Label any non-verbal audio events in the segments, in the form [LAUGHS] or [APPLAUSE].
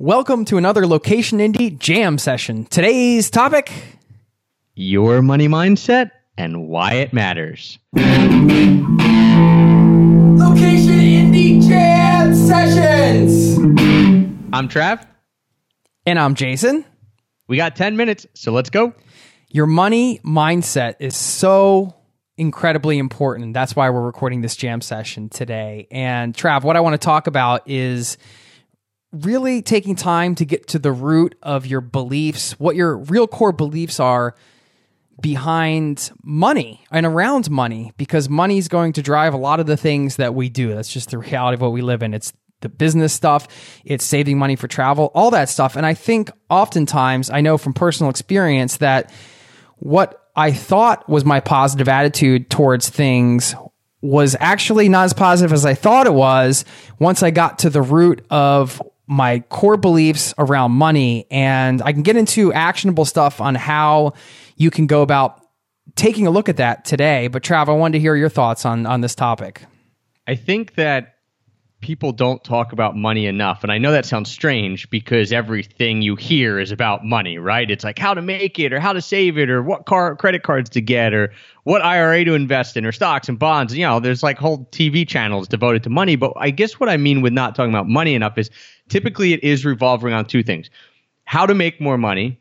Welcome to another Location Indie Jam session. Today's topic Your money mindset and why it matters. Location Indie Jam Sessions. I'm Trav. and I'm Jason. We got 10 minutes, so let's go. Your money mindset is so incredibly important. That's why we're recording this jam session today. And Trav, what I want to talk about is really taking time to get to the root of your beliefs, what your real core beliefs are behind money and around money because money is going to drive a lot of the things that we do. That's just the reality of what we live in. It's the business stuff, it's saving money for travel, all that stuff. And I think oftentimes, I know from personal experience that what I thought was my positive attitude towards things was actually not as positive as I thought it was once I got to the root of my core beliefs around money. And I can get into actionable stuff on how you can go about taking a look at that today. But Trav, I wanted to hear your thoughts on, on this topic. I think that people don't talk about money enough. And I know that sounds strange because everything you hear is about money, right? It's like how to make it or how to save it or what car credit cards to get or what IRA to invest in or stocks and bonds. You know, there's like whole TV channels devoted to money. But I guess what I mean with not talking about money enough is typically it is revolving around two things how to make more money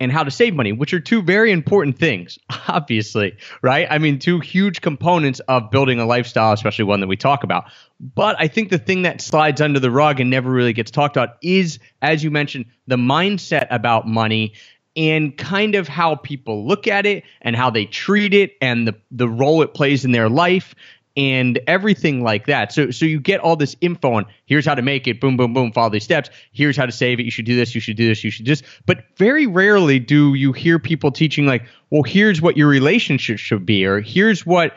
and how to save money, which are two very important things, [LAUGHS] obviously, right? I mean, two huge components of building a lifestyle, especially one that we talk about. But I think the thing that slides under the rug and never really gets talked about is, as you mentioned, the mindset about money and kind of how people look at it and how they treat it and the, the role it plays in their life and everything like that. So so you get all this info on here's how to make it, boom, boom, boom, follow these steps. Here's how to save it. You should do this, you should do this, you should just but very rarely do you hear people teaching like, well, here's what your relationship should be, or here's what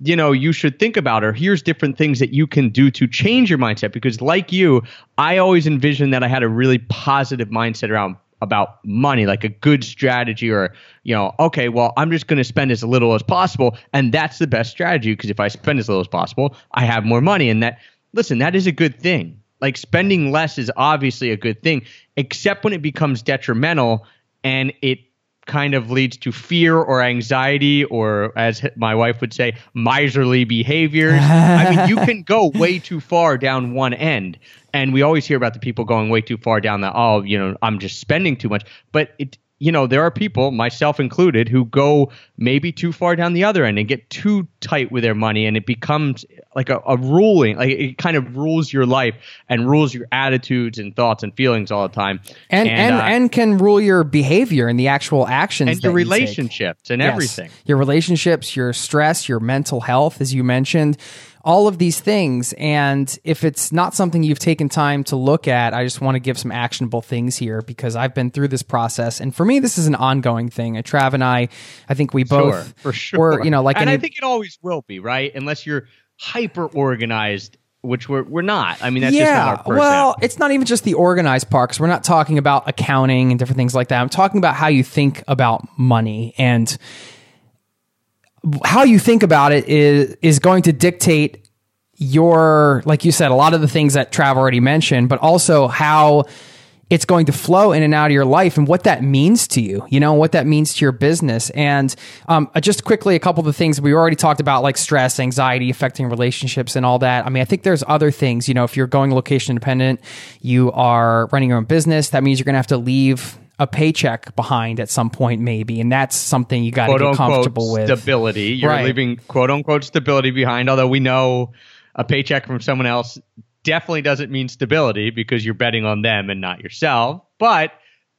you know you should think about or here's different things that you can do to change your mindset because like you i always envisioned that i had a really positive mindset around about money, like a good strategy, or, you know, okay, well, I'm just going to spend as little as possible. And that's the best strategy because if I spend as little as possible, I have more money. And that, listen, that is a good thing. Like spending less is obviously a good thing, except when it becomes detrimental and it kind of leads to fear or anxiety or as my wife would say miserly behaviors. I mean you can go [LAUGHS] way too far down one end and we always hear about the people going way too far down the oh you know i'm just spending too much. But it you know, there are people, myself included, who go maybe too far down the other end and get too tight with their money, and it becomes like a, a ruling, like it kind of rules your life and rules your attitudes and thoughts and feelings all the time, and and, uh, and can rule your behavior and the actual actions and your you relationships and Yes. everything. Your relationships, your stress, your mental health, as you mentioned, all of these things. And if it's not something you've taken time to look at, I just want to give some actionable things here because I've been through this process. And for me, this is an ongoing thing. Uh, Trav and I, I think we both sure, for sure. were, you know, like and any, I think it always will be right, unless you're hyper organized, which we're we're not. I mean, that's just not our personality. well, it's not even just the organized part because we're not talking about accounting and different things like that. I'm talking about how you think about money and how you think about it is is going to dictate your, like you said, a lot of the things that Trav already mentioned, but also how it's going to flow in and out of your life and what that means to you, you know, what that means to your business. And um, uh, just quickly, a couple of the things we already talked about, like stress, anxiety affecting relationships and all that. I mean, I think there's other things, you know, if you're going location independent, you are running your own business, that means you're going to have to leave a paycheck behind at some point, maybe. And that's something you got to get comfortable with. stability. You're Right. leaving quote unquote stability behind, although we know a paycheck from someone else definitely doesn't mean stability because you're betting on them and not yourself. But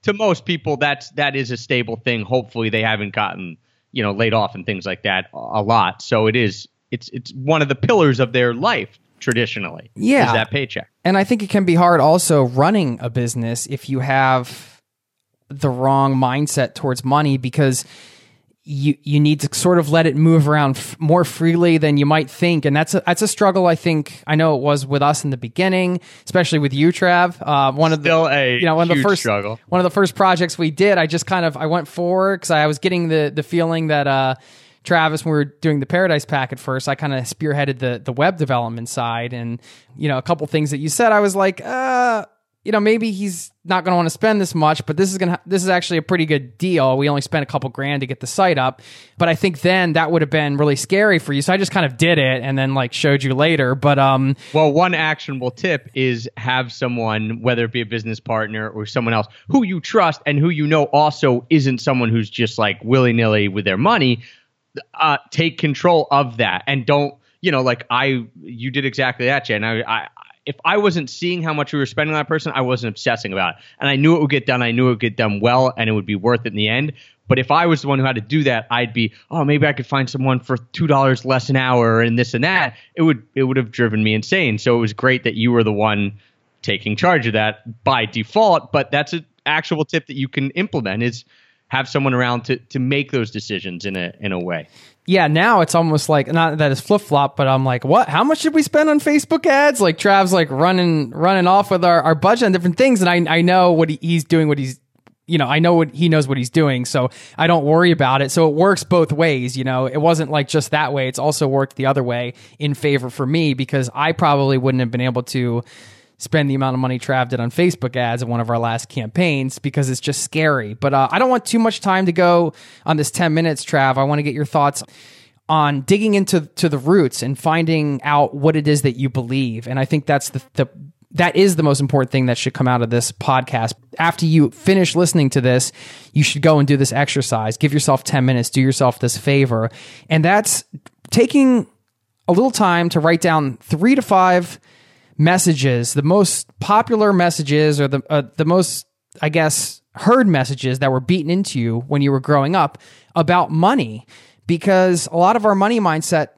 to most people, that's that is a stable thing. Hopefully, they haven't gotten you know laid off and things like that a lot. So it is it's it's one of the pillars of their life traditionally. Yeah. is that paycheck. And I think it can be hard also running a business if you have the wrong mindset towards money because you you need to sort of let it move around f- more freely than you might think, and that's a that's a struggle. I think I know it was with us in the beginning, especially with you, Trav. Uh, one of the you know one of the first struggle. one of the first projects we did. I just kind of I went forward because I was getting the the feeling that. uh Travis, when we were doing the Paradise Pack at first, I kind of spearheaded the the web development side, and you know a couple things that you said, I was like, uh, you know, maybe he's not going to want to spend this much, but this is going to, this is actually a pretty good deal. We only spent a couple grand to get the site up. But I think then that would have been really scary for you. So I just kind of did it and then like showed you later. But, um, well, one actionable tip is have someone, whether it be a business partner or someone else who you trust and who you know also isn't someone who's just like willy nilly with their money, uh, take control of that and don't, you know, like I, you did exactly that, Jen. I, I, if I wasn't seeing how much we were spending on that person, I wasn't obsessing about it. And I knew it would get done. I knew it would get done well and it would be worth it in the end. But if I was the one who had to do that, I'd be, oh, maybe I could find someone for two dollars less an hour and this and that. It would it would have driven me insane. So it was great that you were the one taking charge of that by default. But that's an actual tip that you can implement is have someone around to to make those decisions in a in a way yeah, now it's almost like not that it's flip flop, but I'm like, what? How much did we spend on Facebook ads? Like Trav's like running running off with our, our budget and different things, and I I know what he, he's doing, what he's you know, I know what he knows what he's doing, so I don't worry about it. So it works both ways, you know. It wasn't like just that way; it's also worked the other way in favor for me because I probably wouldn't have been able to spend the amount of money Trav did on Facebook ads in one of our last campaigns because it's just scary. But uh, I don't want too much time to go on this 10 minutes, Trav. I want to get your thoughts on digging into to the roots and finding out what it is that you believe. And I think that's the, the that is the most important thing that should come out of this podcast. After you finish listening to this, you should go and do this exercise. Give yourself 10 minutes, do yourself this favor. And that's taking a little time to write down three to five messages, the most popular messages or the uh, the most I guess heard messages that were beaten into you when you were growing up about money because a lot of our money mindset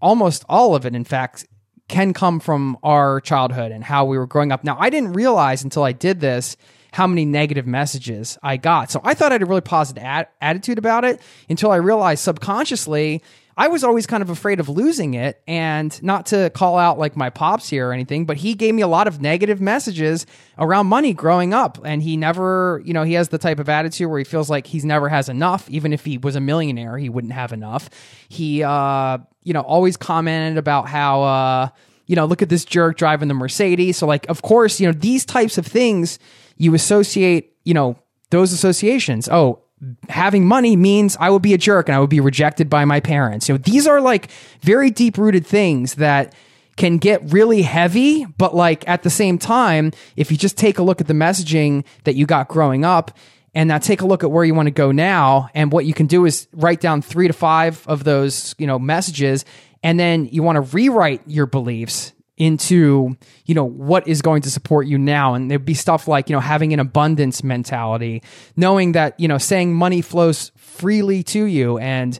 almost all of it in fact can come from our childhood and how we were growing up. Now, I didn't realize until I did this how many negative messages I got. So I thought I had a really positive ad- attitude about it until I realized subconsciously I was always kind of afraid of losing it and not to call out like my pops here or anything, but he gave me a lot of negative messages around money growing up. And he never, you know, he has the type of attitude where he feels like he's never has enough. Even if he was a millionaire, he wouldn't have enough. He, uh, you know, always commented about how, uh, you know, look at this jerk driving the Mercedes. So, like, of course, you know, these types of things you associate, you know, those associations. Oh, having money means I would be a jerk and I would be rejected by my parents. You know, these are like very deep rooted things that can get really heavy, but like at the same time, if you just take a look at the messaging that you got growing up and now take a look at where you want to go now and what you can do is write down 3 to 5 of those, you know, messages and then you want to rewrite your beliefs into you know what is going to support you now and there'd be stuff like you know having an abundance mentality knowing that you know saying money flows freely to you and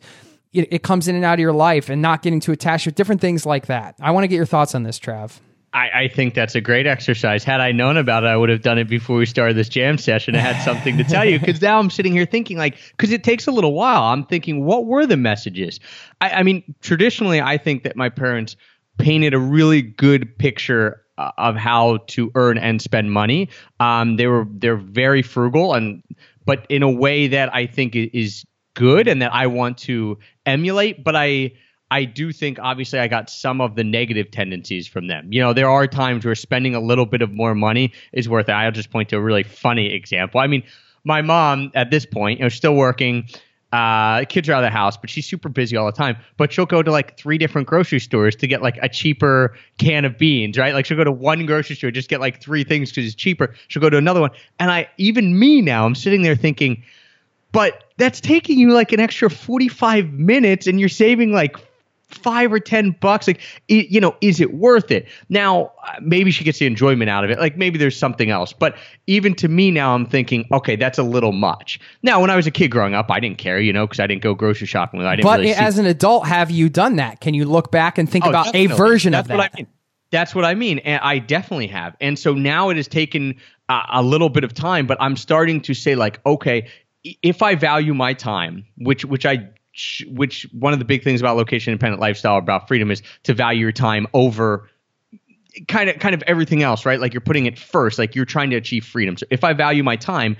it, it comes in and out of your life and not getting too attached with different things like that i want to get your thoughts on this trav I, I, think that's a great exercise. Had I known about it, I would have done it before we started this jam session. I had something to tell you because now I'm sitting here thinking, like, because it takes a little while. I'm thinking, what were the messages? I, I mean, traditionally, I think that my parents painted a really good picture uh, of how to earn and spend money. Um, they were they're very frugal and but in a way that I think is good and that I want to emulate. But I I do think obviously I got some of the negative tendencies from them. You know, there are times where spending a little bit of more money is worth it. I'll just point to a really funny example. I mean, my mom at this point, you know, still working uh, kids are out of the house, but she's super busy all the time. But she'll go to like three different grocery stores to get like a cheaper can of beans, right? Like she'll go to one grocery store, just get like three things because it's cheaper. She'll go to another one. And I, even me now, I'm sitting there thinking, but that's taking you like an extra 45 minutes and you're saving like five or ten bucks like you know is it worth it now uh, maybe she gets the enjoyment out of it like maybe there's something else but even to me now i'm thinking okay that's a little much now when i was a kid growing up i didn't care you know because i didn't go grocery shopping i didn't but really as an adult have you done that can you look back and think oh, about a version that's of that what I mean. That's what I mean. And I definitely have. And so now it has taken a little bit of time, but I'm starting to say, like, okay, if I value my time, which which I which one of the big things about location independent lifestyle about freedom is to value your time over kind of kind of everything else right? Like you're putting it first like you're trying to achieve freedom. So if i value my time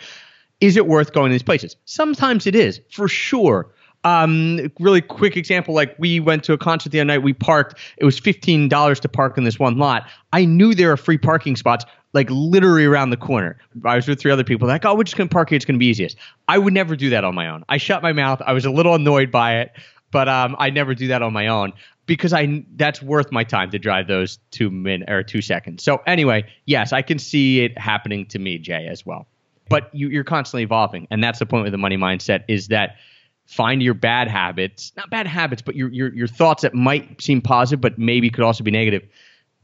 is it worth going to these places? Sometimes it is for sure Um, really quick example, like we went to a concert the other night. We parked. It was fifteen dollars to park in this one lot. I knew there were free parking spots like literally around the corner. I was with three other people. Like, oh, we're just gonna park here. It's gonna be easiest. I would never do that on my own. I shut my mouth. I was a little annoyed by it, but um, I never do that on my own because I that's worth my time to drive those two min or two seconds. So anyway, yes, I can see it happening to me, Jay, as well. But you, you're constantly evolving, and that's the point with the money mindset is that find your bad habits, not bad habits, but your your your thoughts that might seem positive, but maybe could also be negative,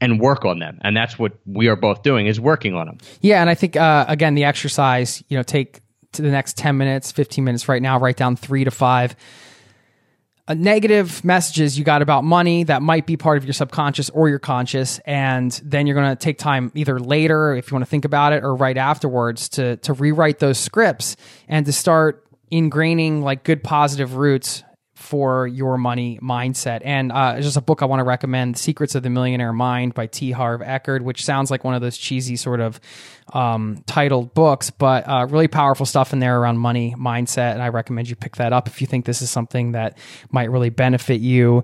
and work on them. And that's what we are both doing is working on them. Yeah, and I think uh, again the exercise, you know, take to the next ten minutes, fifteen minutes right now, write down three to five uh, negative messages you got about money that might be part of your subconscious or your conscious and then you're going to take time either later if you want to think about it or right afterwards to to rewrite those scripts and to start ingraining like good positive roots for your money mindset. And uh, just a book I want to recommend, Secrets of the Millionaire Mind by T. Harv Eker, which sounds like one of those cheesy sort of um, titled books, but uh, really powerful stuff in there around money mindset. And I recommend you pick that up if you think this is something that might really benefit you.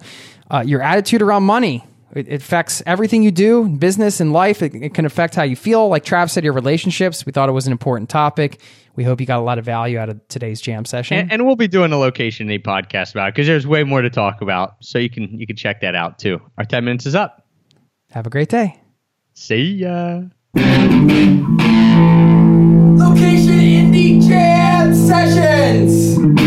Uh, your attitude around money. It, it affects everything you do, business and life. It, it can affect how you feel. Like Trav said, your relationships. We thought it was an important topic. We hope you got a lot of value out of today's jam session. And, and we'll be doing a location day podcast about it because there's way more to talk about. So you can you can check that out too. Our 10 minutes is up. Have a great day. See ya. Location Indie Jam Sessions.